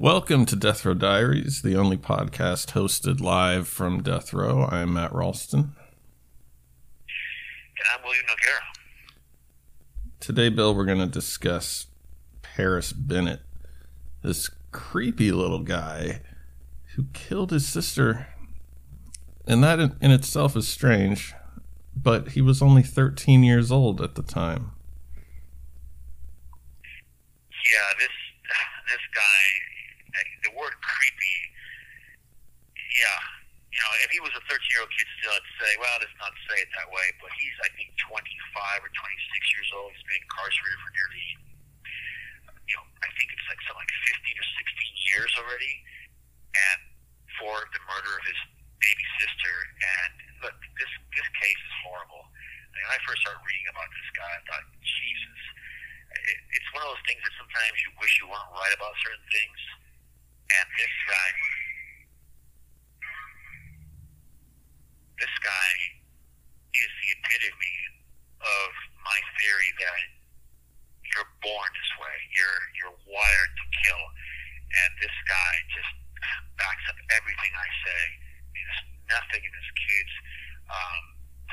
Welcome to death row diaries the only podcast hosted live from death row i'm matt ralston and I'm William Noguera. Today, Bill, we're going to discuss Paris Bennett, this creepy little guy who killed his sister. And that in, in itself is strange, but he was only 13 years old at the time. Yeah, this this guy, word creepy. Yeah, you know, if he was a 13 year old kid still, I'd say, well, let's not say it that way. But he's, I think, 25 or 26 years old. He's been incarcerated for nearly, you know, I think it's like something like 15 or 16 years already, and for the murder of his baby sister. And look, this this case is horrible. I mean, when I first started reading about this guy, I thought, Jesus, it, it's one of those things that sometimes you wish you weren't right about certain things. And this guy, this guy is the epitome of my theory that you're born this way. You're you're wired to kill, and this guy just backs up everything I say. There's nothing in this kid's um,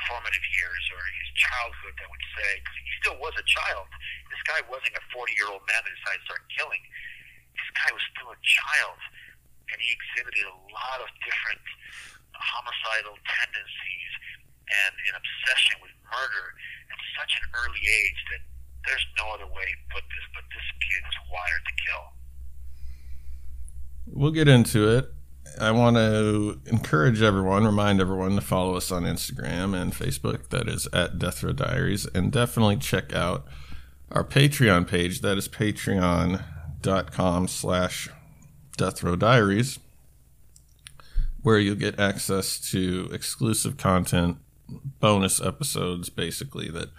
formative years or his childhood that would say because he still was a child. This guy wasn't a 40 year old man that decided to start killing. This guy was still a child, and he exhibited a lot of different uh, homicidal tendencies and an obsession with murder at such an early age that there's no other way put this, but this kid was wired to kill. We'll get into it. I want to encourage everyone, remind everyone to follow us on Instagram and Facebook. That is at Death Row Diaries. And definitely check out our Patreon page. That is patreon.com slash Death Row Diaries, where you'll get access to exclusive content, bonus episodes, basically, that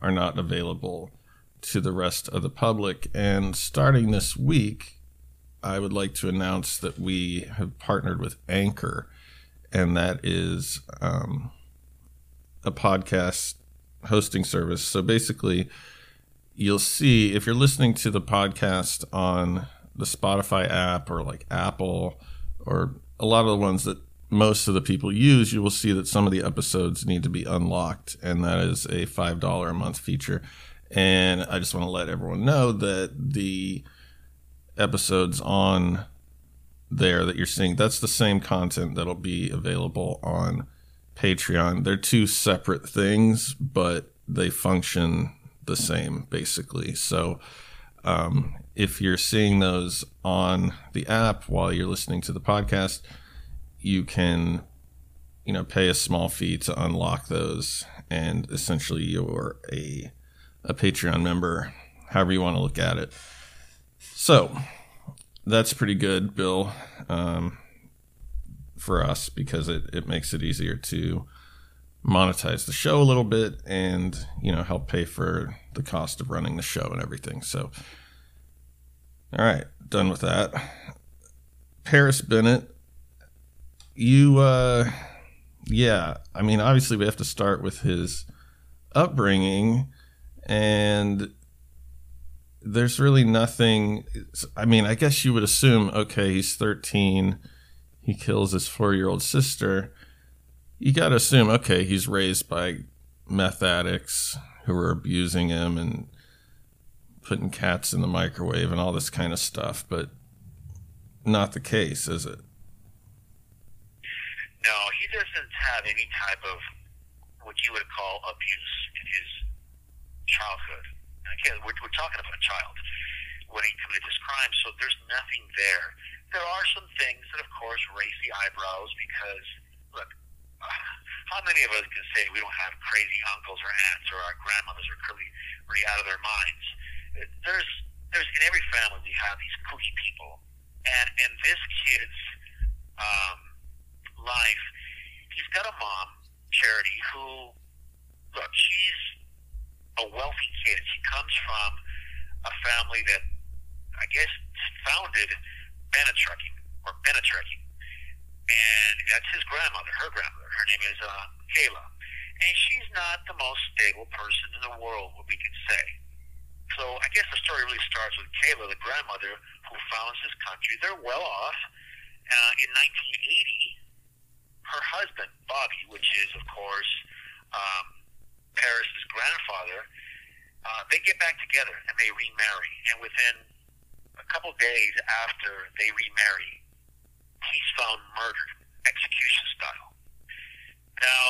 are not available to the rest of the public. And starting this week, I would like to announce that we have partnered with Anchor, and that is um, a podcast hosting service. So basically, you'll see if you're listening to the podcast on the Spotify app or like Apple or a lot of the ones that most of the people use, you will see that some of the episodes need to be unlocked, and that is a $5 a month feature. And I just want to let everyone know that the episodes on there that you're seeing, that's the same content that'll be available on Patreon. They're two separate things, but they function the same basically. So um, if you're seeing those on the app while you're listening to the podcast, you can you know pay a small fee to unlock those and essentially you're a a Patreon member, however you want to look at it. So that's pretty good, Bill, um, for us because it, it makes it easier to monetize the show a little bit and you know help pay for the cost of running the show and everything. So, all right, done with that. Paris Bennett, you, uh, yeah, I mean, obviously we have to start with his upbringing and there's really nothing. I mean, I guess you would assume, okay, he's 13, he kills his four year old sister. You got to assume, okay, he's raised by meth addicts who are abusing him and putting cats in the microwave and all this kind of stuff. But not the case, is it? No, he doesn't have any type of what you would call abuse in his childhood. Again, we're, we're talking about a child when he committed this crime, so there's nothing there. There are some things that, of course, raise the eyebrows because, look, how many of us can say we don't have crazy uncles or aunts or our grandmothers are clearly really out of their minds? There's, there's in every family we have these kooky people, and in this kid's um, life, he's got a mom, Charity, who, look, she's a wealthy kid. She comes from a family that, I guess, founded Bennett Trucking or Bennett Trucking, and that's his grandmother, her grandmother. Her name is uh, Kayla, and she's not the most stable person in the world, what we can say. So I guess the story really starts with Kayla, the grandmother who founds this country. They're well off. Uh, in 1980, her husband, Bobby, which is, of course, um, Paris's grandfather, uh, they get back together and they remarry. And within a couple days after they remarry, he's found murdered, execution style. Now,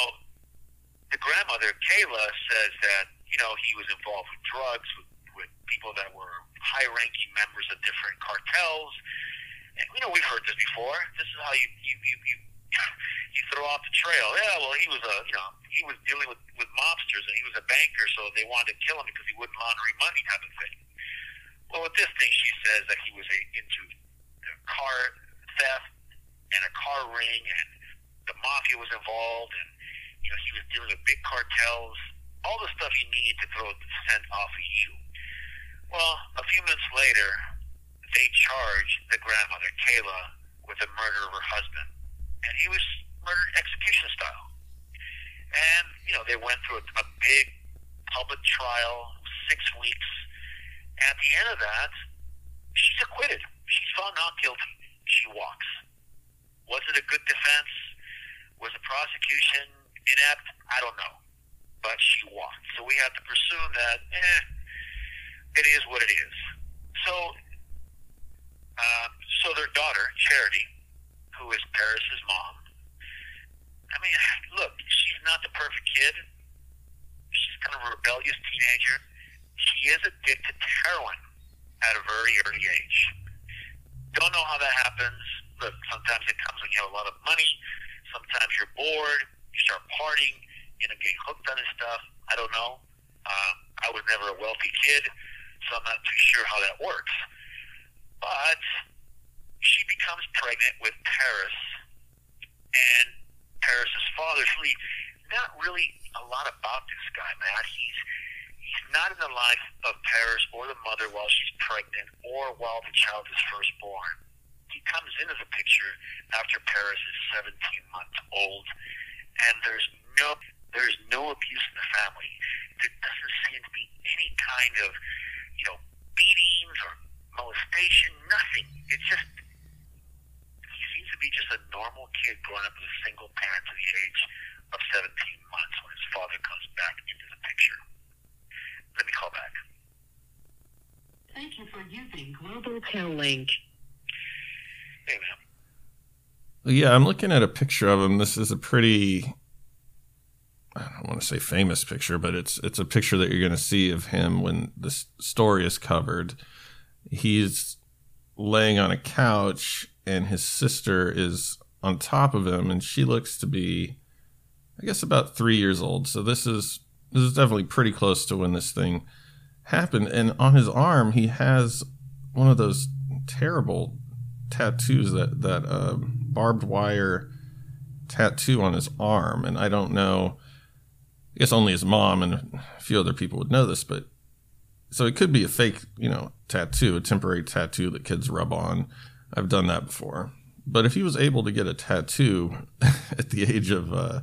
the grandmother, Kayla, says that, you know, he was involved with drugs, with, with people that were high ranking members of different cartels. And, you know, we've heard this before. This is how you, you, you, you you throw off the trail. Yeah, well, he was a, you know, he was dealing with with mobsters and he was a banker, so they wanted to kill him because he wouldn't laundering money, type of thing. Well, with this thing, she says that he was a, into car theft and a car ring, and the mafia was involved, and you know, he was dealing with big cartels, all the stuff you need to throw the scent off of you. Well, a few minutes later, they charge the grandmother, Kayla, with the murder of her husband and he was murdered execution style. And you know they went through a, a big public trial, six weeks. At the end of that, she's acquitted. She's found not guilty. She walks. Was it a good defense? Was the prosecution inept? I don't know. But she won. So we have to presume that, eh, it is what it is. So, uh, so their daughter, Charity, who is Paris's mom. I mean, look, she's not the perfect kid. She's kind of a rebellious teenager. She is addicted to heroin at a very early age. Don't know how that happens. Look, sometimes it comes when you have a lot of money. Sometimes you're bored. You start partying. You know, getting hooked on this stuff. I don't know. Um, I was never a wealthy kid, so I'm not too sure how that works. But she becomes pregnant with Paris, and Paris's father's really not really a lot about this guy, Matt. He's he's not in the life of Paris or the mother while she's pregnant or while the child is first born. Comes into the picture after Paris is 17 months old, and there's no there's no abuse in the family. There doesn't seem to be any kind of you know beatings or molestation. Nothing. It's just he seems to be just a normal kid growing up with a single parent to the age of 17 months when his father comes back into the picture. Let me call back. Thank you for using Global Tel Link. Yeah, I'm looking at a picture of him. This is a pretty I don't want to say famous picture, but it's it's a picture that you're going to see of him when this story is covered. He's laying on a couch and his sister is on top of him and she looks to be I guess about 3 years old. So this is this is definitely pretty close to when this thing happened and on his arm he has one of those terrible tattoos that that uh, barbed wire tattoo on his arm and I don't know I guess only his mom and a few other people would know this but so it could be a fake, you know, tattoo, a temporary tattoo that kids rub on. I've done that before. But if he was able to get a tattoo at the age of uh,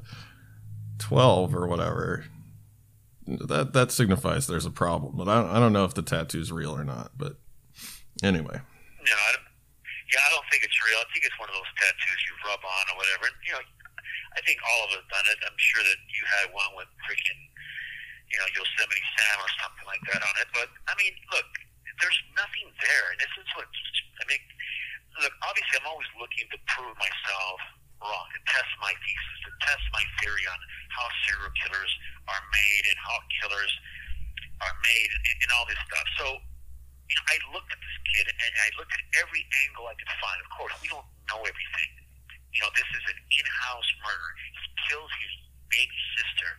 12 or whatever, that that signifies there's a problem. But I don't, I don't know if the tattoo's real or not. But anyway. No, I yeah, I don't think it's real. I think it's one of those tattoos you rub on or whatever. And, you know, I think all of us done it. I'm sure that you had one with freaking, you know, Yosemite Sam or something like that on it. But I mean, look, there's nothing there, and this is what I mean look, obviously, I'm always looking to prove myself wrong, to test my thesis, to test my theory on how serial killers are made and how killers are made and, and all this stuff. So, you know, I looked at this kid and I looked at every angle I could find. Of course, we don't know everything. You know, this is an in-house murder. He kills his baby sister,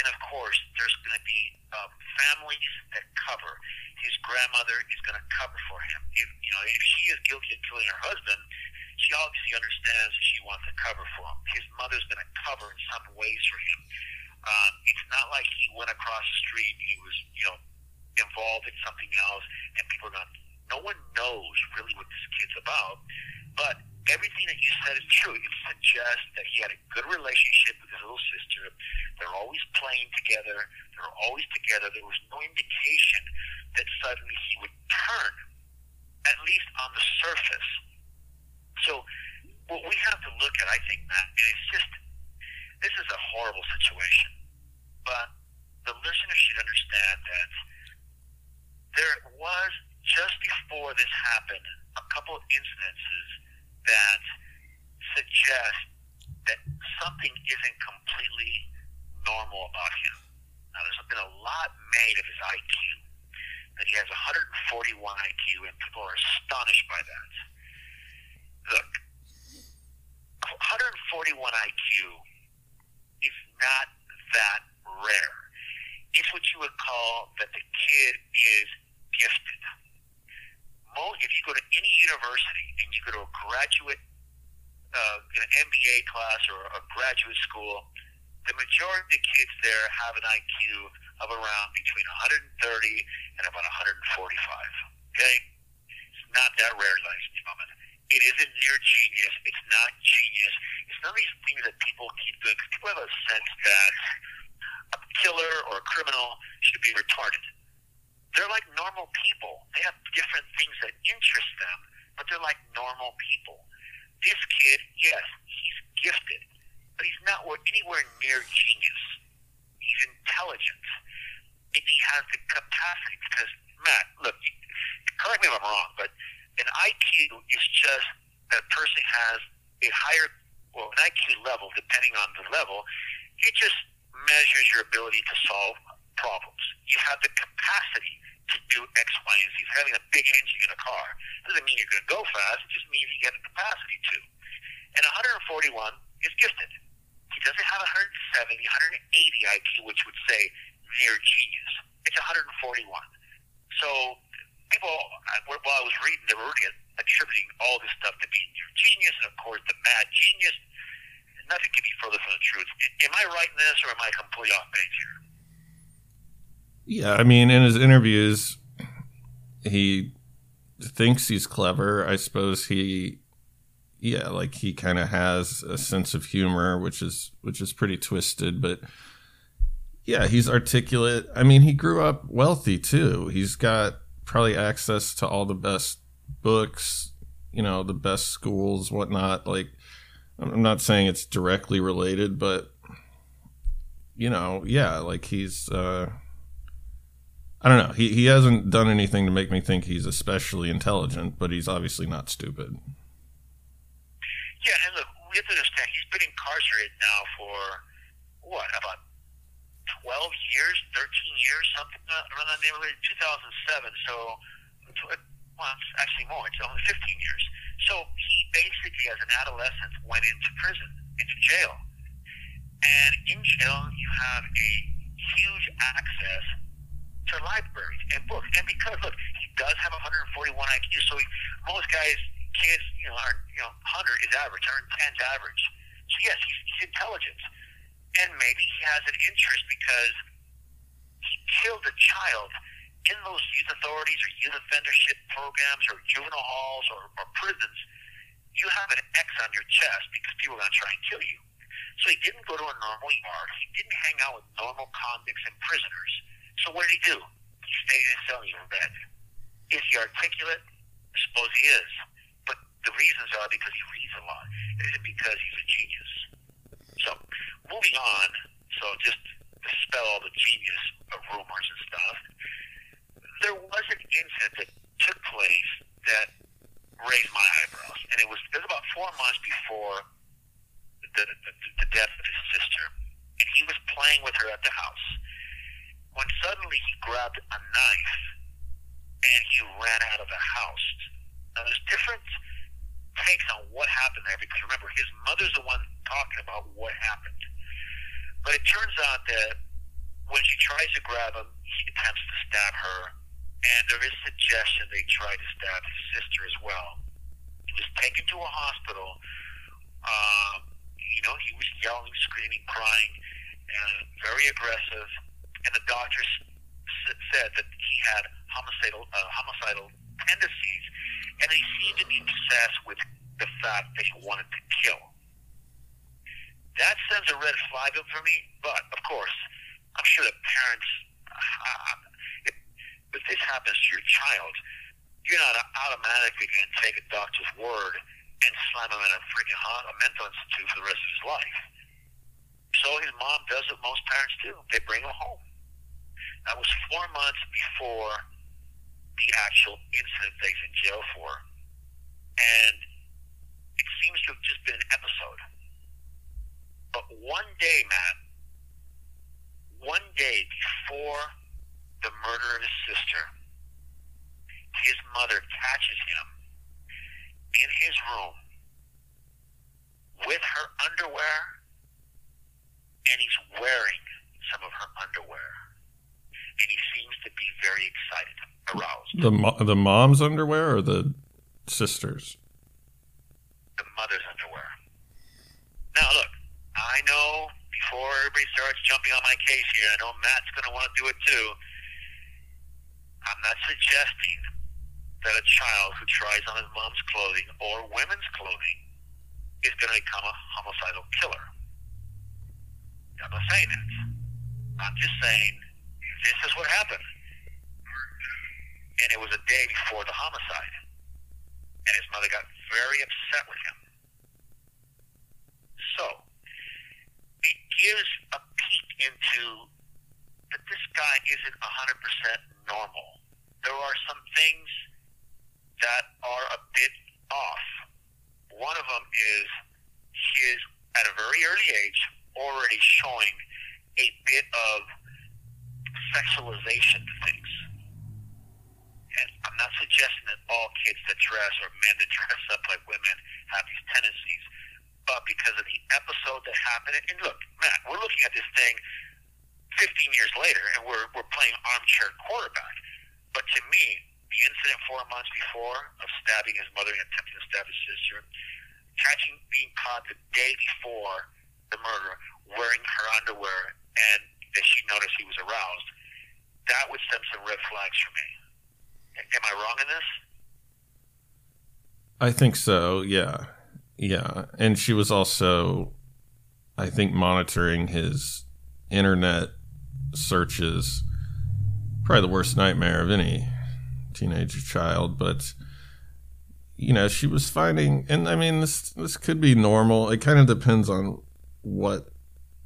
and of course, there's going to be um, families that cover. His grandmother is going to cover for him. If you know, if she is guilty of killing her husband, she obviously understands that she wants to cover for him. His mother's going to cover in some ways for him. Um, it's not like he went across the street and he was, you know, involved in something else, and people are going. No one knows really what this kid's about, but everything that you said is true. It suggests that he had a good relationship with his little sister. They're always playing together. They're always together. There was no indication that suddenly he would turn, at least on the surface. So what we have to look at, I think, Matt, and it's just this is a horrible situation, but the listener should understand that there was just before this happened a couple of incidences that suggest that something isn't completely normal about him. Now, there's been a lot made of his IQ, that he has 141 IQ, and people are astonished by that. Look, 141 IQ is not that rare. It's what you would call that the kid is gifted if you go to any university and you go to a graduate, uh, an MBA class or a graduate school, the majority of the kids there have an IQ of around between 130 and about 145. Okay? It's not that rare, ladies and gentlemen. It isn't near genius. It's not genius. It's none of these things that people keep doing. People have a sense that a killer or a criminal should be retarded they're like normal people. They have different things that interest them, but they're like normal people. This kid, yes, he's gifted, but he's not anywhere near genius. He's intelligent. And he has the capacity because, Matt, look, correct me if I'm wrong, but an IQ is just that a person has a higher, well, an IQ level, depending on the level, it just measures your ability to solve problems. You have the capacity to do X, Y, and Z. Having a big engine in a car doesn't mean you're going to go fast. It just means you get the capacity to. And 141 is gifted. He doesn't have 170, 180 IQ, which would say near genius. It's 141. So people, while I was reading, they were really attributing all this stuff to being near genius, and of course the mad genius. Nothing could be further from the truth. Am I right in this, or am I completely off base here? Yeah, I mean, in his interviews, he thinks he's clever. I suppose he, yeah, like he kind of has a sense of humor, which is which is pretty twisted, but yeah, he's articulate. I mean, he grew up wealthy too. He's got probably access to all the best books, you know, the best schools, whatnot. Like, I'm not saying it's directly related, but you know, yeah, like he's. uh I don't know. He he hasn't done anything to make me think he's especially intelligent, but he's obviously not stupid. Yeah, and look, we have to understand he's been incarcerated now for what about twelve years, thirteen years, something around that neighborhood. Two thousand seven, so well, it's actually more. It's only fifteen years. So he basically, as an adolescent, went into prison, into jail, and in jail you have a huge access and because look, he does have 141 IQ, so he, most guys, kids, you know, are you know 100 is average, 110 is average. So yes, he's, he's intelligent, and maybe he has an interest because he killed a child in those youth authorities or youth offendership programs or juvenile halls or, or prisons. You have an X on your chest because people are going to try and kill you. So he didn't go to a normal yard. He didn't hang out with normal convicts and prisoners so what did he do? In his cell and read. Is he articulate? I suppose he is. But the reasons are because he reads a lot. It isn't because he's a genius. So moving on, so just to spell all the genius of rumors and stuff, there was an incident that took place that raised my eyebrows. and it was it was about four months before the, the, the death of his sister, and he was playing with her at the house when suddenly he grabbed a knife and he ran out of the house. Now there's different takes on what happened there because remember his mother's the one talking about what happened. But it turns out that when she tries to grab him, he attempts to stab her, and there is suggestion they tried to stab his sister as well. He was taken to a hospital. Um, you know, he was yelling, screaming, crying, and very aggressive. And the doctors said that he had homicidal uh, homicidal tendencies, and he seemed to be obsessed with the fact that he wanted to kill. That sends a red flag up for me. But of course, I'm sure that parents, uh, if, if this happens to your child, you're not automatically going to take a doctor's word and slam him in a freaking ho- a mental institute for the rest of his life. So his mom does what most parents do. They bring him home. That was four months before the actual incident he's in jail for. And it seems to have just been an episode. But one day, Matt, one day before the murder of his sister, his mother catches him in his room with her underwear, and he's wearing some of her underwear. And he seems to be very excited, aroused. The mo- the mom's underwear or the sisters? the mother's underwear. Now, look, I know before everybody starts jumping on my case here, I know Matt's going to want to do it too. I'm not suggesting that a child who tries on his mom's clothing or women's clothing is going to become a homicidal killer. I'm not saying that. I'm just saying this is what happened. And it was a day before the homicide and his mother got very upset with him. So, it gives a peek into that this guy isn't 100% normal. There are some things that are a bit off. One of them is he is, at a very early age, already showing a bit of sexualization to things. And I'm not suggesting that all kids that dress or men that dress up like women have these tendencies, but because of the episode that happened, and look, Matt, we're looking at this thing 15 years later, and we're we're playing armchair quarterback. But to me, the incident four months before of stabbing his mother and attempting to stab his sister, catching being caught the day before the murder, wearing her underwear, and that she noticed he was aroused, that would send some red flags for me. Am I wrong in this? I think so. Yeah, yeah. And she was also, I think, monitoring his internet searches. Probably the worst nightmare of any teenager child, but you know, she was finding, and I mean, this this could be normal. It kind of depends on what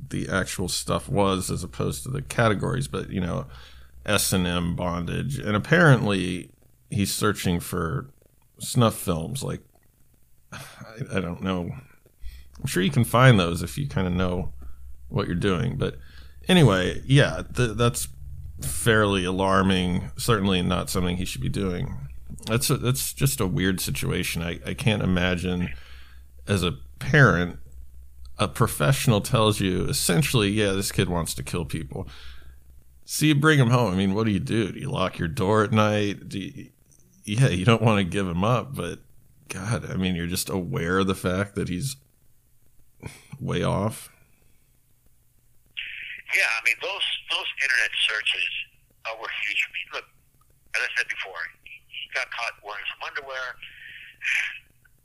the actual stuff was as opposed to the categories, but you know, S and M bondage, and apparently he's searching for snuff films. Like, I, I don't know. I'm sure you can find those if you kind of know what you're doing. But anyway, yeah, th- that's fairly alarming. Certainly not something he should be doing. That's a, that's just a weird situation. I, I can't imagine as a parent, a professional tells you essentially, yeah, this kid wants to kill people. So you bring him home. I mean, what do you do? Do you lock your door at night? You, yeah, you don't want to give him up, but God, I mean, you're just aware of the fact that he's way off. Yeah, I mean those those internet searches uh, were huge for me. Look, as I said before, he, he got caught wearing some underwear.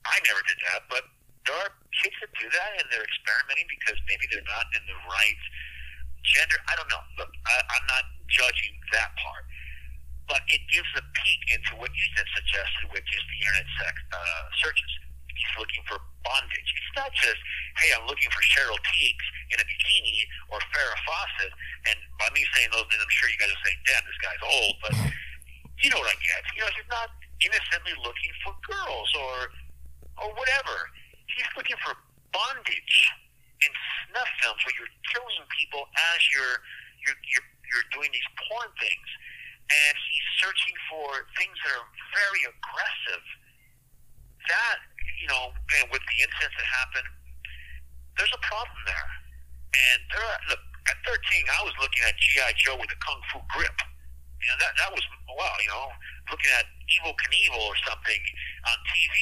I never did that, but there are kids that do that, and they're experimenting because maybe they're not in the right gender. I don't know. Look, I, I'm not judging that part, but it gives a peek into what you said suggested, which is the internet sex uh, searches. He's looking for bondage. It's not just, hey, I'm looking for Cheryl Tiegs in a bikini or Farrah Fawcett. And by me saying those names, I'm sure you guys are saying, damn, this guy's old. But you know what I get. You know, he's not innocently looking for girls or or whatever. He's looking for bondage in snuff films where you're killing people as you're you're you're, you're doing these porn things, and he's searching for things that are very aggressive. That you know, and with the incidents that happened, there's a problem there. And there, are, look, at 13, I was looking at GI Joe with a kung fu grip. You know, that that was wow. You know, looking at Evel Knievel or something on TV.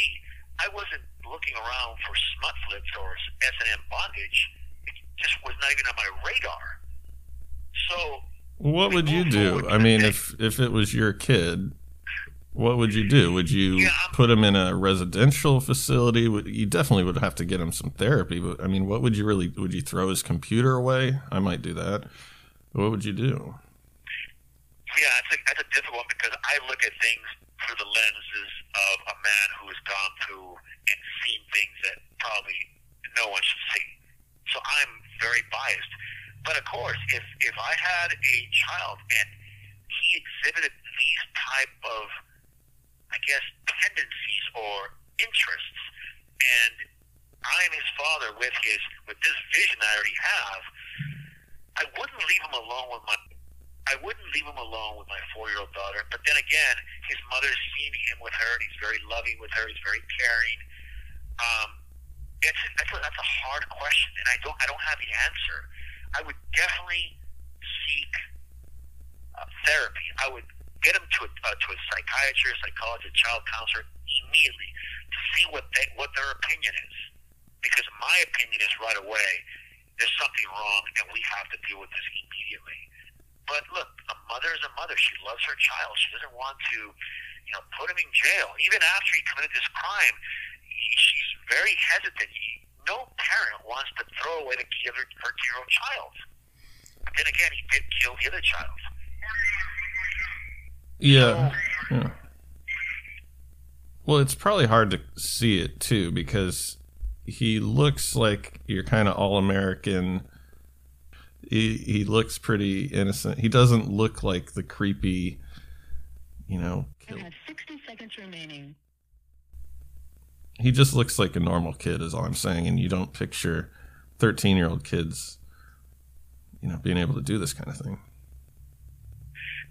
I wasn't looking around for smut flips or S and M bondage. It just was not even on my radar. So, What would you do? I mean, if if it was your kid, what would you do? Would you Yeah, put him in a residential facility? You definitely would have to get him some therapy? But I mean, what would you really? Would you throw his computer away? I might do that. What would you do? Yeah, that's a, that's a difficult one because I look at things through the lenses of a man who has gone through and seen things that probably no one should see. So I'm very biased. But of course, if if I had a child and he exhibited these type of, I guess, tendencies or interests, and I'm his father with his with this vision I already have, I wouldn't leave him alone with my I wouldn't leave him alone with my four-year-old daughter. But then again, his mother's seen him with her, and he's very loving with her. He's very caring. Um, it's that's a, that's a hard question, and I don't I don't have the answer. I would definitely seek uh, therapy. I would get him to a uh, to a psychiatrist, psychologist, child counselor immediately to see what they what their opinion is. Because my opinion is right away, there's something wrong, and we have to deal with this immediately. But look, a mother is a mother. She loves her child. She doesn't want to, you know, put him in jail. Even after he committed this crime, he, she's very hesitant. He, no parent wants to throw away the kid of her 13 year old child. But then again, he did kill the other child. Yeah. yeah. Well, it's probably hard to see it too because he looks like you're kind of all American. He he looks pretty innocent. He doesn't look like the creepy, you know. You Kill. have 60 seconds remaining. He just looks like a normal kid, is all I'm saying. And you don't picture thirteen year old kids, you know, being able to do this kind of thing.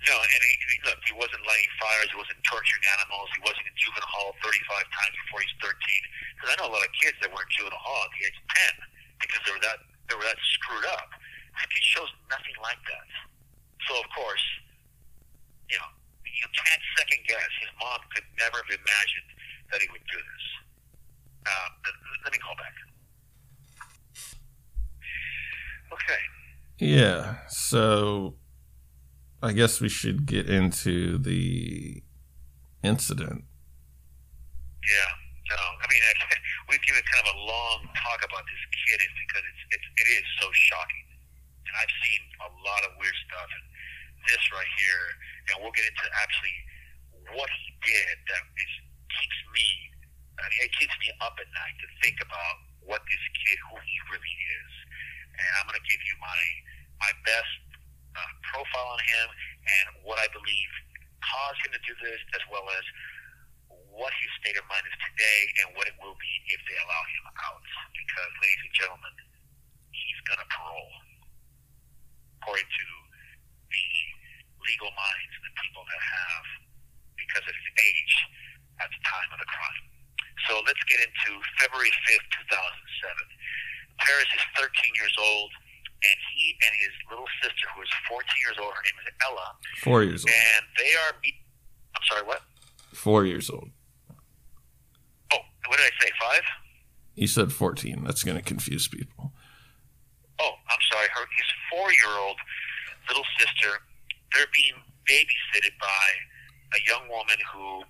No, and he, he, look, he wasn't lighting fires. He wasn't torturing animals. He wasn't in juvenile hall 35 times before he's 13. Because I know a lot of kids that were in juvenile hall at the age of 10 because they were that they were that screwed up. This kid shows nothing like that. So of course, you know, you can't second guess. His mom could never have imagined that he would do this. Uh, let- me call back. Okay. Yeah. So I guess we should get into the incident. Yeah, no. I mean, we've given kind of a long talk about this kid because it's, it's it is so shocking, I've seen a lot of weird stuff, and this right here, and we'll get into actually what he did that is keeps me, I mean, it keeps me up at night to think about what this kid, who he really is, and I'm going to give you my my best uh, profile on him and what I believe caused him to do this, as well as what his state of mind is today and what it will be if they allow him out. Because, ladies and gentlemen, he's going to parole, according to the legal minds and the people that have, because of his age at the time of the crime. So let's get into February 5th, 2007. Paris is 13 years old, and he and his little sister, who is 14 years old, her name is Ella, Four years old. and they are. meet- I'm sorry, what? Four years old. Oh, what did I say? Five? You said 14. That's going to confuse people. Oh, I'm sorry. Her his four year old little sister. They're being babysitted by a young woman who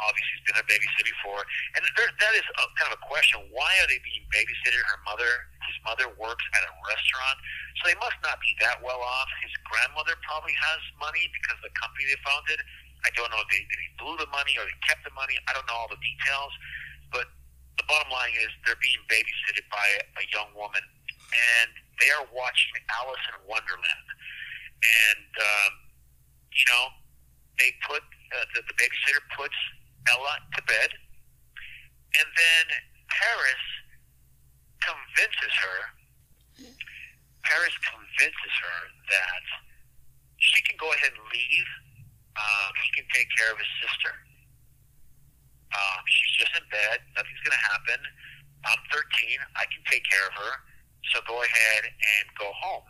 obviously has been a babysitter before, and there, that is a, kind of a question. Why are they being babysitted? Her mother, his mother, works at a restaurant, so they must not be that well off. His grandmother probably has money because of the company they founded. I don't know if they, if they blew the money or they kept the money. I don't know all the details, but the bottom line is they're being babysitted by a young woman, and they are watching Alice in Wonderland. And um, you know, they put uh, the, the babysitter puts Ella to bed, And then Paris convinces her, Paris convinces her that she can go ahead and leave. Um, he can take care of his sister. Um, she's just in bed. Nothing's going to happen. I'm 13. I can take care of her. So go ahead and go home.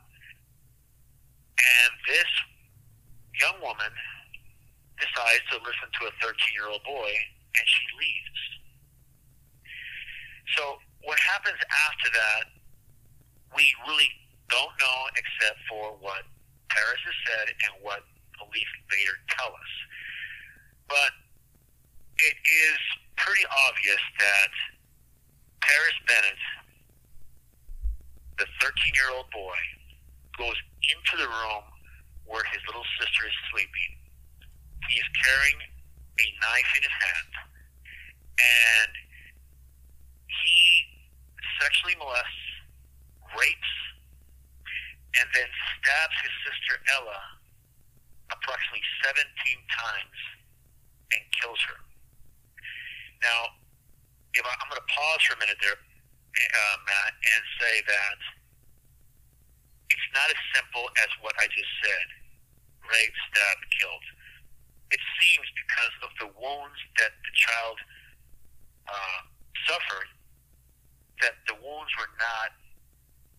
And this young woman decides to listen to a 13 year old boy and she leaves. So what happens after that, we really don't know except for what Paris has said and what police later tell us. But it is pretty obvious that Paris Bennett, the 13 year old boy, goes into the room where his little sister is sleeping. He is carrying a knife in his hand, and he sexually molests, rapes, and then stabs his sister Ella approximately 17 times and kills her. Now, if I, I'm going to pause for a minute there, Matt, and say that it's not as simple as what I just said rape, stab, killed. It seems because of the wounds that the child uh, suffered that the wounds were not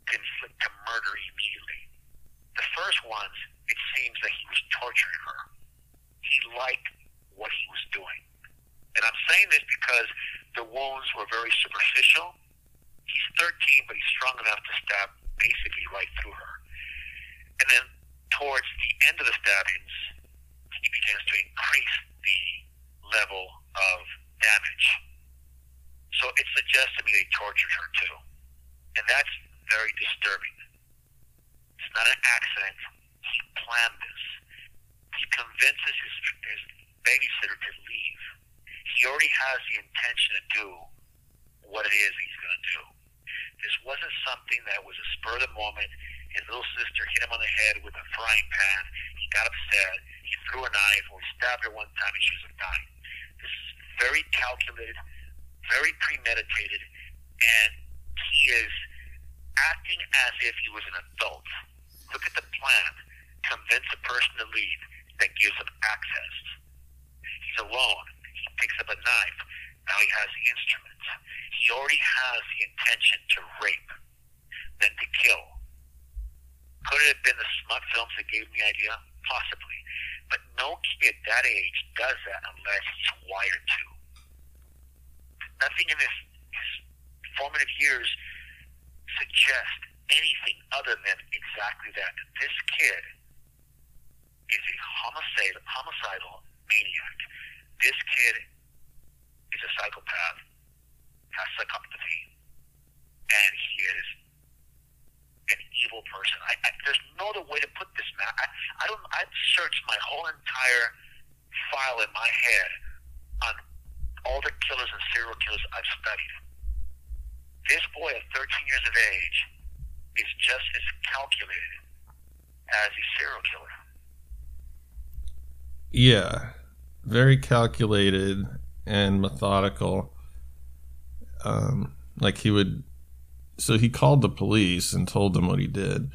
to inflict to murder immediately. The first ones, it seems that he was torturing her. He liked what he was doing. And I'm saying this because the wounds were very superficial. He's 13, but he's strong enough to stab basically right through her. And then towards the end of the stabbings, he begins to increase the level of damage. So it suggests to me they tortured her too. And that's very disturbing. It's not an accident. He planned this. He convinces his, his babysitter to leave. He already has the intention to do what it is he's going to do. This wasn't something that was a spur of the moment. His little sister hit him on the head with a frying pan. He got upset. He threw a knife or he stabbed her one time and she was dying. This is very calculated, very premeditated, and he is acting as if he was an adult. Look at the plan. Convince a person to leave that gives him access. He's alone. He picks up a knife. Now he has the instruments. He already has the intention to rape, then to kill. Could it have been the smut films that gave me the idea? Possibly. But no kid that age does that unless he's wired to. Nothing in his, his formative years suggest anything other than exactly that. That this kid is a homicidal, homicidal maniac. This kid is a psychopath, has psychopathy, and he is an evil person. I, I, there's no other way to put this, man. I, I don't. I've searched my whole entire file in my head on all the killers and serial killers I've studied. This boy at 13 years of age is just as calculated as a serial killer. Yeah, very calculated and methodical. Um, like he would, so he called the police and told them what he did,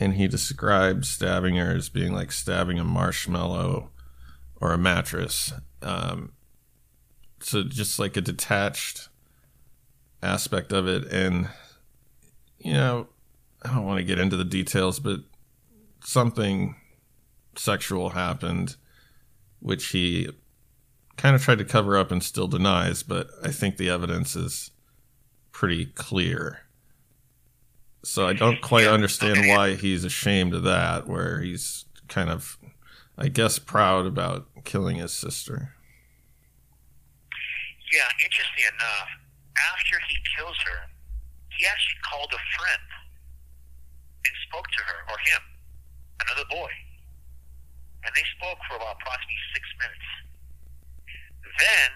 and he described stabbing her as being like stabbing a marshmallow or a mattress. Um, so just like a detached aspect of it, and you know, I don't want to get into the details, but something sexual happened which he kind of tried to cover up and still denies, but I think the evidence is pretty clear. So I don't quite understand why he's ashamed of that, where he's kind of, I guess, proud about killing his sister. Yeah, interesting enough, after he kills her, he actually called a friend and spoke to her, or him, another boy and they spoke for about approximately six minutes. Then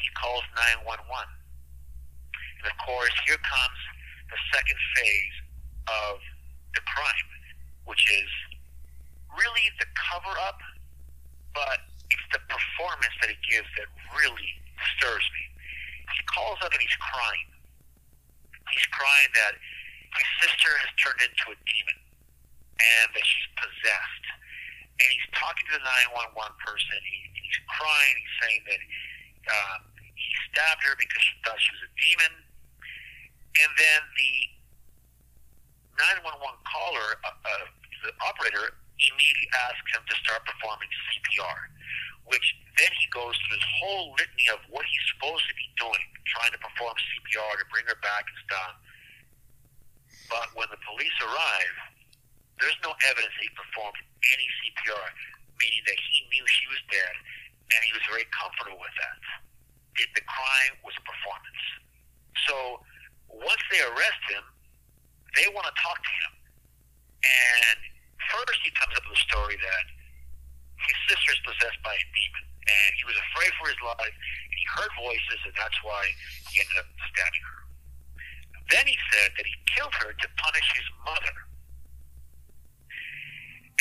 he calls 911. And of course, here comes the second phase of the crime, which is really the cover up, but it's the performance that he gives that really disturbs me. he calls up and he's crying. He's crying that his sister has turned into a demon and that she's possessed. And he's talking to the 911 person. He, he's crying. He's saying that um, he stabbed her because she thought she was a demon. And then the 911 caller, uh, uh, the operator, immediately asks him to start performing CPR, which then he goes through this whole litany of what he's supposed to be doing, trying to perform CPR to bring her back and stuff. But when the police arrive, there's no evidence that he performed any CPR, meaning that he knew she was dead, and he was very comfortable with that. It, the crime was a performance. So once they arrest him, they want to talk to him. And first he comes up with a story that his sister is possessed by a demon, and he was afraid for his life, and he heard voices, and that's why he ended up stabbing her. Then he said that he killed her to punish his mother.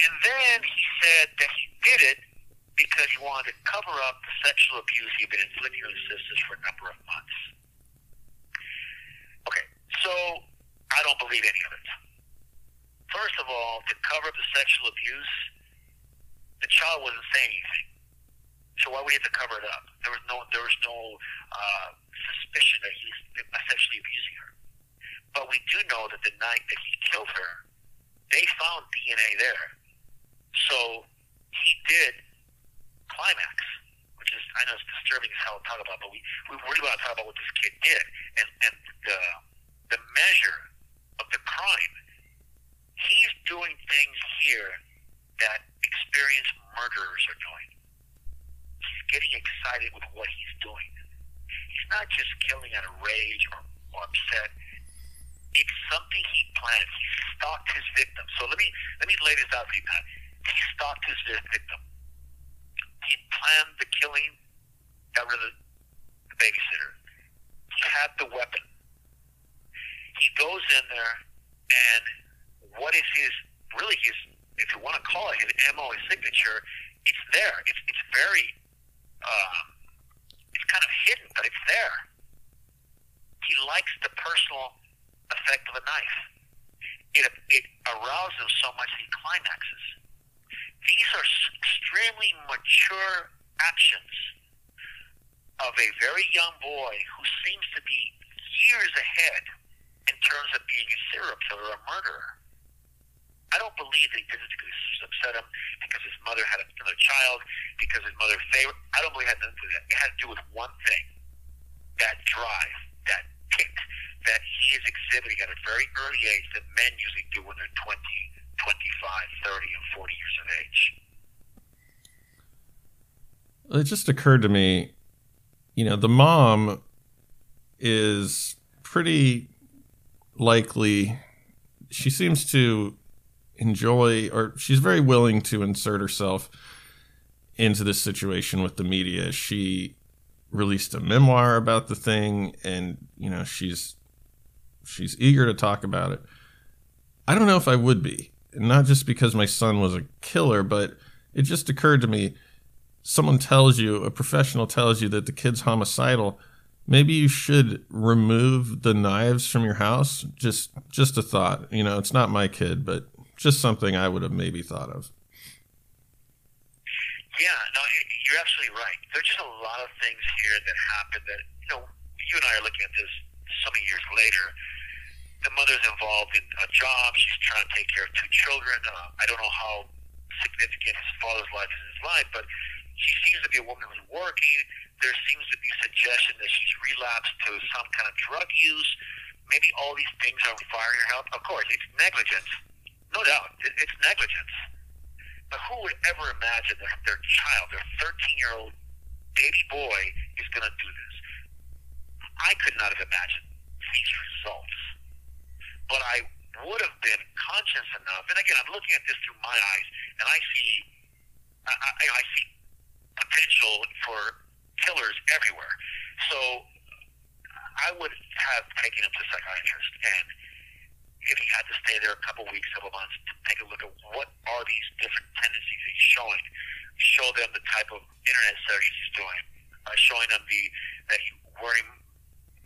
And then he said that he did it because he wanted to cover up the sexual abuse he'd been inflicting on his sisters for a number of months. Okay, so I don't believe any of it. First of all, to cover up the sexual abuse, the child wasn't saying anything. So why would he have to cover it up? There was no there was no uh, suspicion that he's sexually abusing her. But we do know that the night that he killed her, they found DNA there. So he did climax, which is I know it's disturbing as hell to talk about, but we, we really want to talk about what this kid did and, and the the measure of the crime. He's doing things here that experienced murderers are doing. He's getting excited with what he's doing. He's not just killing out of rage or, or upset. It's something he planned. He stalked his victim. So let me let me lay this out for you, Pat. He stalked his victim. He planned the killing, got rid of the, babysitter. He had the weapon. He goes in there, and what is his really his if you want to call it his MO, his signature, it's there. It's it's very um, it's kind of hidden, but it's there. He likes the personal effect of a knife. It it arouses him so much he climaxes. These are extremely mature actions of a very young boy who seems to be years ahead in terms of being a serial killer or a murderer. I don't believe that he did it because was upset him, because his mother had another child, because his mother favored. I don't believe it had nothing to do with that. It had to do with one thing: that drive, that tick, that he is exhibiting at a very early age that men usually do when they're 20, 25, 30, and 40 years of age. It just occurred to me, you know, the mom is pretty likely, she seems to enjoy, or she's very willing to insert herself into this situation with the media. She released a memoir about the thing, and you know she's she's eager to talk about it. I don't know if I would be, not just because my son was a killer, but it just occurred to me. Someone tells you, a professional tells you that the kid's homicidal. Maybe you should remove the knives from your house. Just, just a thought. You know, it's not my kid, but just something I would have maybe thought of. Yeah, no, you're absolutely right. There's just a lot of things here that happen that, you know, you and I are looking at this so many years later. The mother's involved in a job. She's trying to take care of two children. Uh, I don't know how significant his father's life is in his life, but she seems to be a woman who's working. There seems to be suggestion that she's relapsed to some kind of drug use. Maybe all these things are firing her health. Of course, it's negligence. No doubt. It, it's negligence. But who would ever imagine that their child, their 13 year old baby boy, is going to do this? I could not have imagined these results. But I would have been conscious enough, and again, I'm looking at this through my eyes, and I see, I, I, I see potential for killers everywhere. So I would have taken him to a psychiatrist, and if he had to stay there a couple weeks, couple months, to take a look at what are these different tendencies he's showing, show them the type of internet searches he's doing, uh, showing them the that he wearing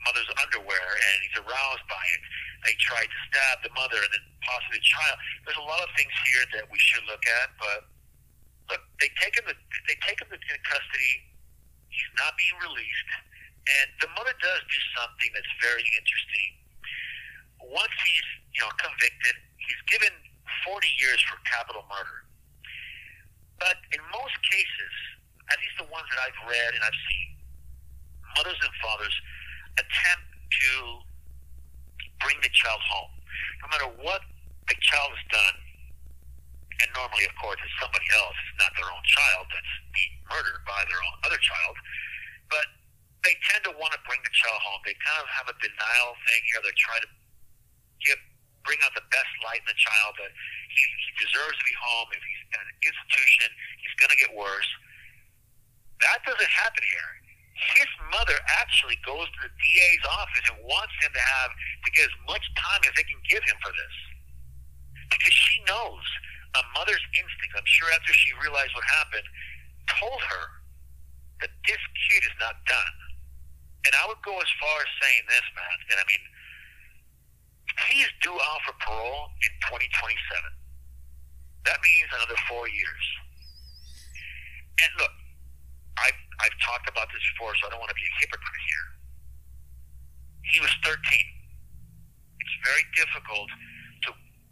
mother's underwear and he's aroused by it. They tried to stab the mother and then possibly the child. There's a lot of things here that we should look at, but look, they take him. To, they take him into custody. He's not being released, and the mother does do something that's very interesting. Once he's you know convicted, he's given 40 years for capital murder. But in most cases, at least the ones that I've read and I've seen, mothers and fathers attempt to bring the child home. No matter what the child has done, and normally, of course, it's somebody else, it's not their own child that's being murdered by their own other child, but they tend to want to bring the child home. They kind of have a denial thing here. They try to give, bring out the best light in the child that he, he deserves to be home. If he's in an institution, he's going to get worse. That doesn't happen here his mother actually goes to the DA's office and wants him to have to get as much time as they can give him for this. Because she knows a mother's instinct, I'm sure after she realized what happened, told her that this kid is not done. And I would go as far as saying this, Matt, and I mean, he's due out for parole in 2027. That means another four years. And look, I've, I've talked about this before, so I don't want to be a hypocrite here. He was 13. It's very difficult to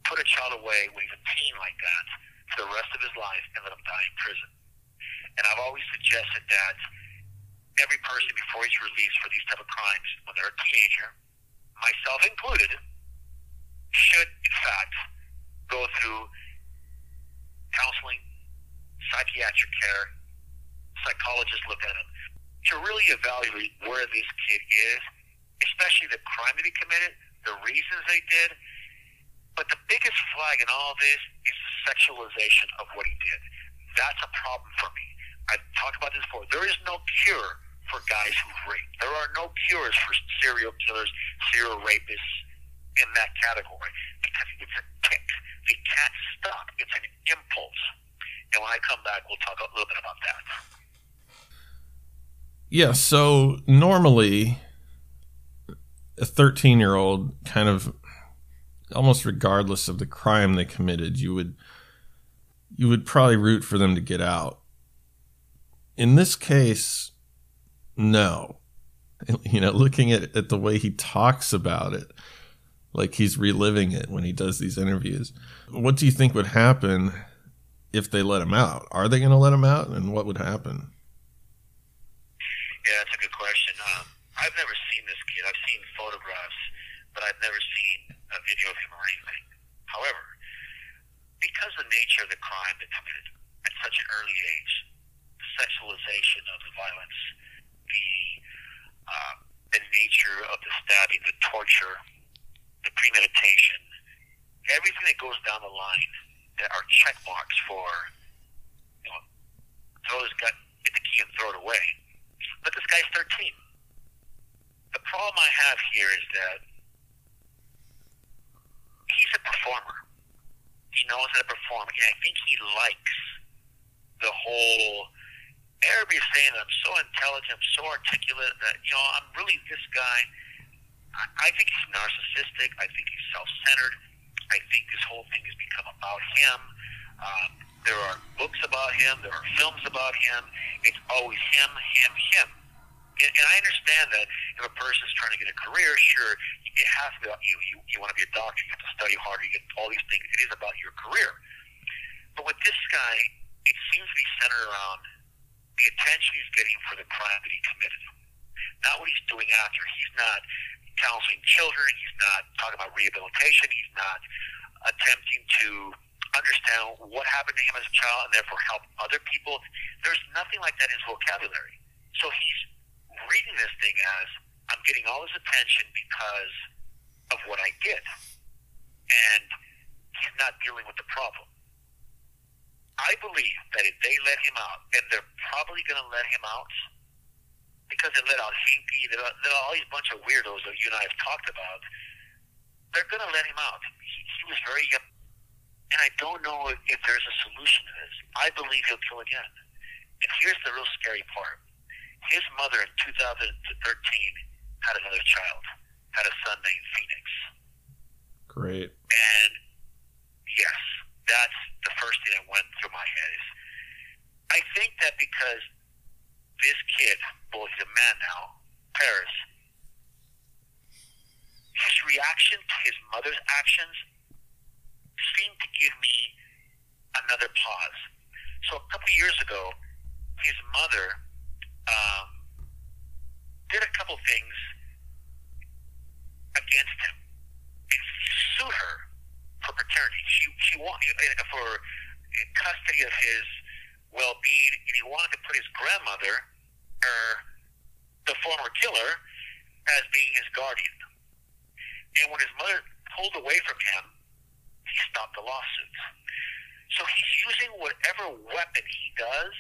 put a child away when he's a teen like that for the rest of his life and let him die in prison. And I've always suggested that every person before he's released for these type of crimes, when they're a teenager, myself included, should in fact go through counseling, psychiatric care, psychologists look at him to really evaluate where this kid is, especially the crime that he committed, the reasons they did. But the biggest flag in all this is the sexualization of what he did. That's a problem for me. I've talked about this before. There is no cure for guys who rape. There are no cures for serial killers, serial rapists in that category because it's a tick. They can't stop. It's an impulse. And when I come back, we'll talk a little bit about that. Yeah, so normally a 13 year old, kind of almost regardless of the crime they committed, you would you would probably root for them to get out. In this case, no. You know, looking at, at the way he talks about it, like he's reliving it when he does these interviews. What do you think would happen if they let him out? Are they going to let him out? And what would happen? Yeah, that's a good question. Um, I've never seen this kid. I've seen photographs, but I've never seen a video of him or anything. However, because the nature of the crime they committed at such an early age, the sexualization of the violence, the uh, the nature of the stabbing, the torture, the premeditation, everything that goes down the line that are check marks for you know throw this guy get the key and throw it away but this guy's 13. The problem I have here is that he's a performer. He knows how to perform, and I think he likes the whole. Everybody's saying I'm so intelligent, I'm so articulate that you know I'm really this guy. I, I think he's narcissistic. I think he's self-centered. I think this whole thing has become about him. Um, there are books about him. There are films about him. It's always him, him, him. And, and I understand that if a person's trying to get a career, sure, it has to be about you. You, you want to be a doctor. You have to study harder. You get all these things. It is about your career. But with this guy, it seems to be centered around the attention he's getting for the crime that he committed. Not what he's doing after. He's not counseling children. He's not talking about rehabilitation. He's not attempting to understand what happened to him as a child and therefore help other people. There's nothing like that in his vocabulary. So he's reading this thing as I'm getting all this attention because of what I did. And he's not dealing with the problem. I believe that if they let him out, and they're probably going to let him out because they let out Hinckley, they let, let out all these bunch of weirdos that you and I have talked about, they're going to let him out. He, he was very young and I don't know if, if there's a solution to this. I believe he'll kill again. And here's the real scary part. His mother in 2013 had another child, had a son named Phoenix. Great. And yes, that's the first thing that went through my head is I think that because this kid, well, he's a man now, Paris, his reaction to his mother's actions seemed to give me another pause. So a couple years ago, his mother um, did a couple things against him. And sued her for paternity. She she wanted for custody of his well-being, and he wanted to put his grandmother, or the former killer, as being his guardian. And when his mother pulled away from him, he stopped the lawsuits. So he's using whatever weapon he does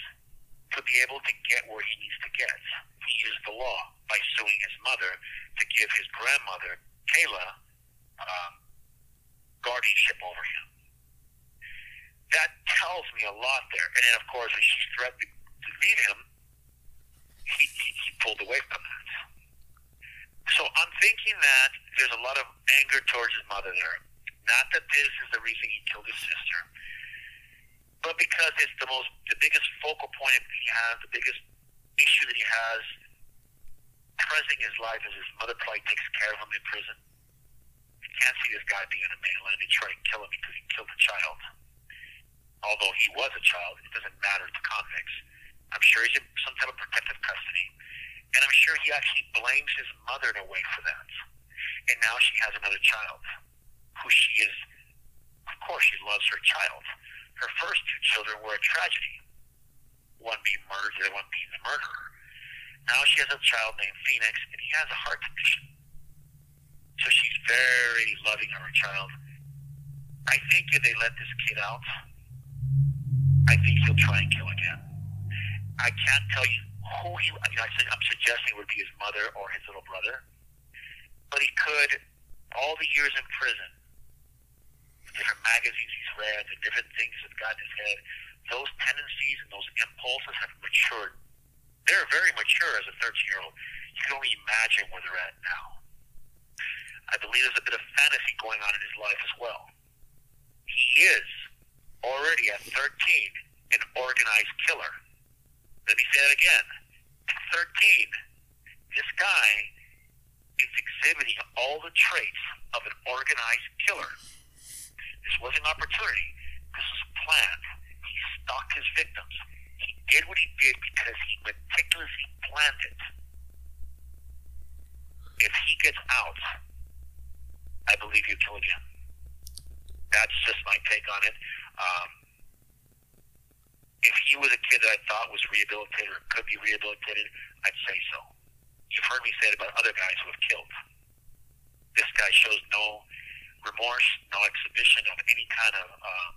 to be able to get where he needs to get. He used the law by suing his mother to give his grandmother, Kayla, um, guardianship over him. That tells me a lot there. And then, of course, when she threatened to leave him, he, he, he pulled away from that. So I'm thinking that there's a lot of anger towards his mother there. Not that this is the reason he killed his sister, but because it's the most, the biggest focal point he has, the biggest issue that he has present his life is his mother probably takes care of him in prison. You can't see this guy being in a mainline and try to kill him because he killed a child. Although he was a child, it doesn't matter to convicts. I'm sure he's in some type of protective custody. And I'm sure he actually blames his mother in a way for that. And now she has another child who she is, of course, she loves her child. Her first two children were a tragedy. One being murdered, the other one being the murderer. Now she has a child named Phoenix, and he has a heart condition. So she's very loving of her child. I think if they let this kid out, I think he'll try and kill again. I can't tell you who he. I mean, I said I'm suggesting it would be his mother or his little brother, but he could. All the years in prison, different magazines he's read, the different things that got in his head, those tendencies and those impulses have matured. They're very mature as a 13 year old. You can only imagine where they're at now. I believe there's a bit of fantasy going on in his life as well. He is already at 13 an organized killer. Let me say that again. At 13, this guy is exhibiting all the traits of an organized killer. This wasn't an opportunity. This was planned. He stalked his victims. He did what he did because he meticulously planned it. If he gets out, I believe he'll kill again. That's just my take on it. Um, if he was a kid that I thought was rehabilitated or could be rehabilitated, I'd say so. You've heard me say it about other guys who have killed. This guy shows no remorse, no exhibition of any kind of, uh,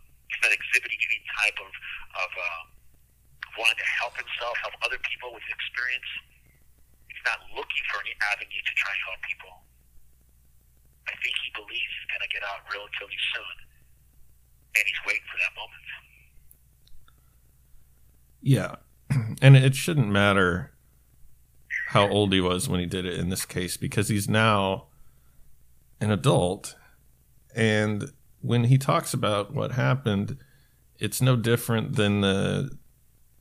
not exhibiting any type of, of uh, wanting to help himself, help other people with experience. He's not looking for any avenue to try and help people. I think he believes he's going to get out relatively soon, and he's waiting for that moment. Yeah. And it shouldn't matter how old he was when he did it in this case because he's now an adult. And when he talks about what happened, it's no different than the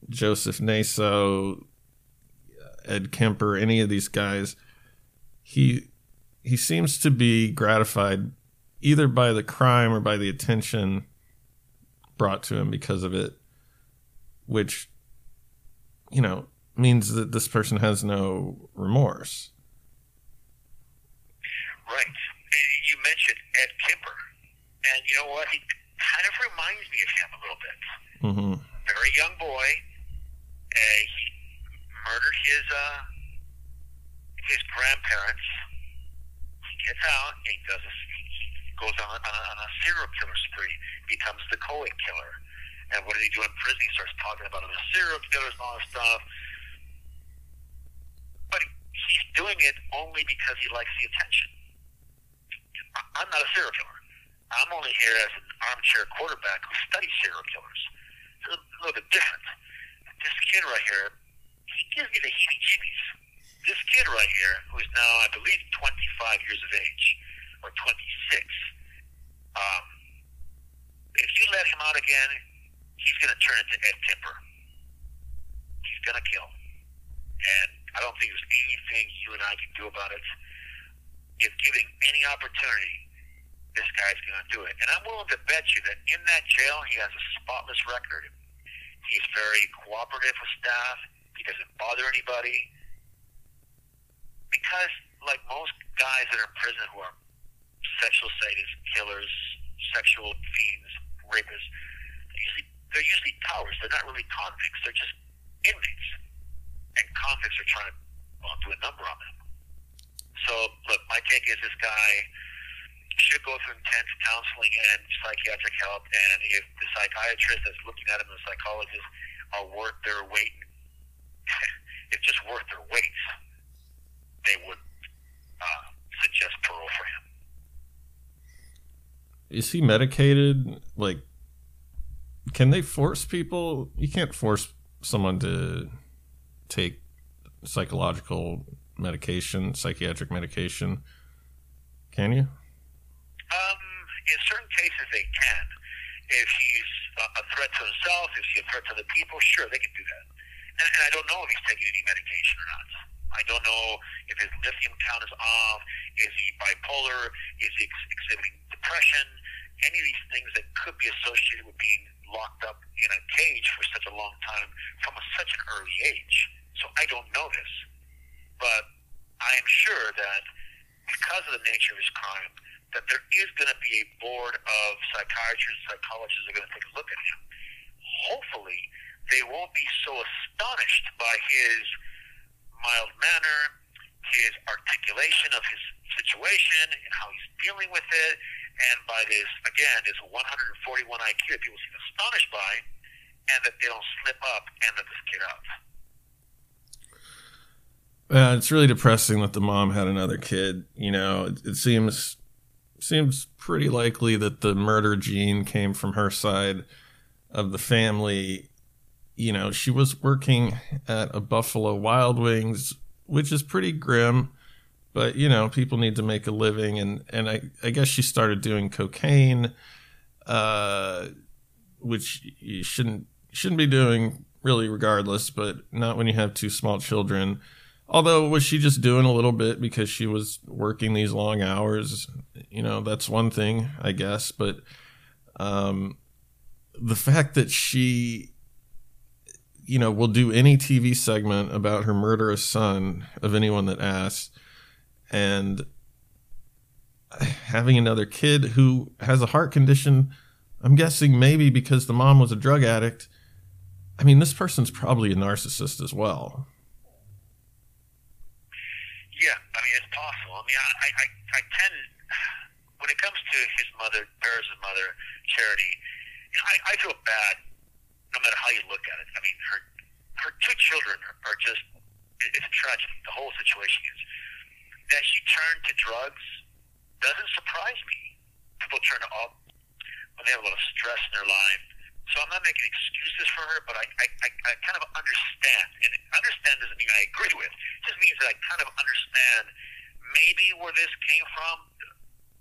Joseph Naso, Ed Kemper, any of these guys. He he seems to be gratified either by the crime or by the attention brought to him because of it which you know means that this person has no remorse. Right. Ed Kemper, and you know what? He kind of reminds me of him a little bit. Mm-hmm. Very young boy. Uh, he murdered his uh, his grandparents. He gets out and he does a, he goes on, on, a, on a serial killer spree. Becomes the Co-ed killer. And what did he do in prison? He starts talking about other serial killers and all this stuff. But he's doing it only because he likes the attention. I'm not a serial killer. I'm only here as an armchair quarterback who studies serial killers. It's a little bit different. This kid right here, he gives me the heebie-jeebies this kid right here, who is now, I believe, 25 years of age, or 26, um, if you let him out again, he's going to turn into Ed Tipper. He's going to kill. And I don't think there's anything you and I can do about it. If giving any opportunity, this guy's going to do it. And I'm willing to bet you that in that jail, he has a spotless record. He's very cooperative with staff. He doesn't bother anybody. Because, like most guys that are in prison who are sexual sadists, killers, sexual fiends, rapists, they're usually, they're usually cowards. They're not really convicts. They're just inmates. And convicts are trying to well, do a number on them. So, look, my take is this guy should go through intense counseling and psychiatric help. And if the psychiatrist that's looking at him the psychologist are worth their weight, if just worth their weight, they would uh, suggest parole for him. Is he medicated? Like, can they force people? You can't force someone to take psychological medication, psychiatric medication. Can you? Um, in certain cases, they can. If he's a threat to himself, if he's a threat to the people, sure, they can do that. And, and I don't know if he's taking any medication or not. I don't know if his lithium count is off. Is he bipolar? Is he ex- exhibiting depression? Any of these things that could be associated with being locked up in a cage for such a long time from a, such an early age. So I don't know this. But I am sure that because of the nature of his crime, that there is going to be a board of psychiatrists, psychologists that are going to take a look at him. Hopefully, they won't be so astonished by his mild manner, his articulation of his situation and how he's dealing with it, and by this, again, this 141 IQ that people seem astonished by, and that they don't slip up and let this kid out. Uh, it's really depressing that the mom had another kid. You know, it, it seems seems pretty likely that the murder gene came from her side of the family. You know, she was working at a Buffalo Wild Wings, which is pretty grim, but you know, people need to make a living and and I I guess she started doing cocaine uh which you shouldn't shouldn't be doing really regardless, but not when you have two small children. Although was she just doing a little bit because she was working these long hours? You know, that's one thing, I guess. But um, the fact that she, you know, will do any TV segment about her murderous son of anyone that asks, and having another kid who has a heart condition, I'm guessing maybe because the mom was a drug addict. I mean, this person's probably a narcissist as well. Yeah, I mean it's possible. I mean, I, I, I tend when it comes to his mother, Paris' mother, Charity, you know, I, I feel bad no matter how you look at it. I mean, her her two children are just it, it's a tragedy. The whole situation is that she turned to drugs doesn't surprise me. People turn to all when they have a lot of stress in their life. So I'm not making excuses for her, but I, I, I, I kind of understand. And understand doesn't mean I agree with. It just means that I kind of understand maybe where this came from.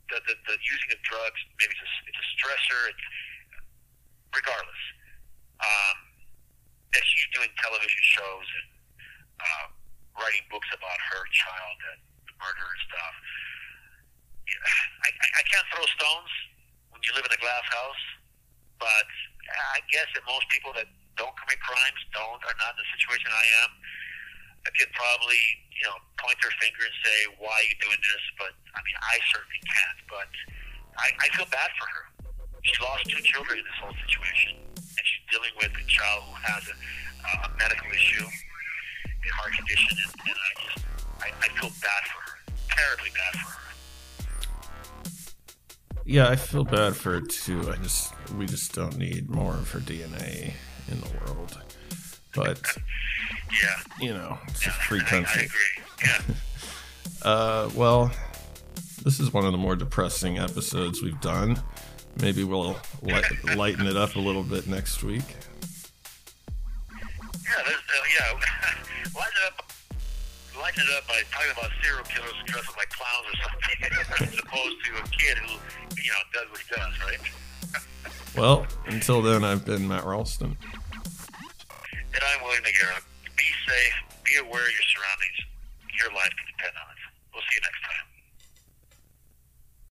The, the, the using of drugs, maybe it's a, it's a stressor. It's, regardless, um, that she's doing television shows and uh, writing books about her child and the murder and stuff. I, I, I can't throw stones when you live in a glass house, but I guess that most people that don't commit crimes don't are not in the situation I am. I could probably, you know, point their finger and say, "Why are you doing this?" But I mean, I certainly can't. But I, I feel bad for her. She lost two children in this whole situation, and she's dealing with a child who has a, uh, a medical issue, a heart condition, and, and I just, I, I feel bad for her, terribly bad for her. Yeah, I feel bad for her too. I just we just don't need more of her DNA in the world. But Yeah, you know, it's a yeah, free I, I country. agree. Yeah. Uh, well, this is one of the more depressing episodes we've done. Maybe we'll li- lighten it up a little bit next week. Yeah, there's, uh, yeah. Lighten it up Lighten it up by talking about serial killers dressed up like clowns or something, as opposed to a kid who, you know, does what he does, right? well, until then, I've been Matt Ralston. And I'm William McGarrett. Be safe, be aware of your surroundings. Your life can depend on it. We'll see you next time.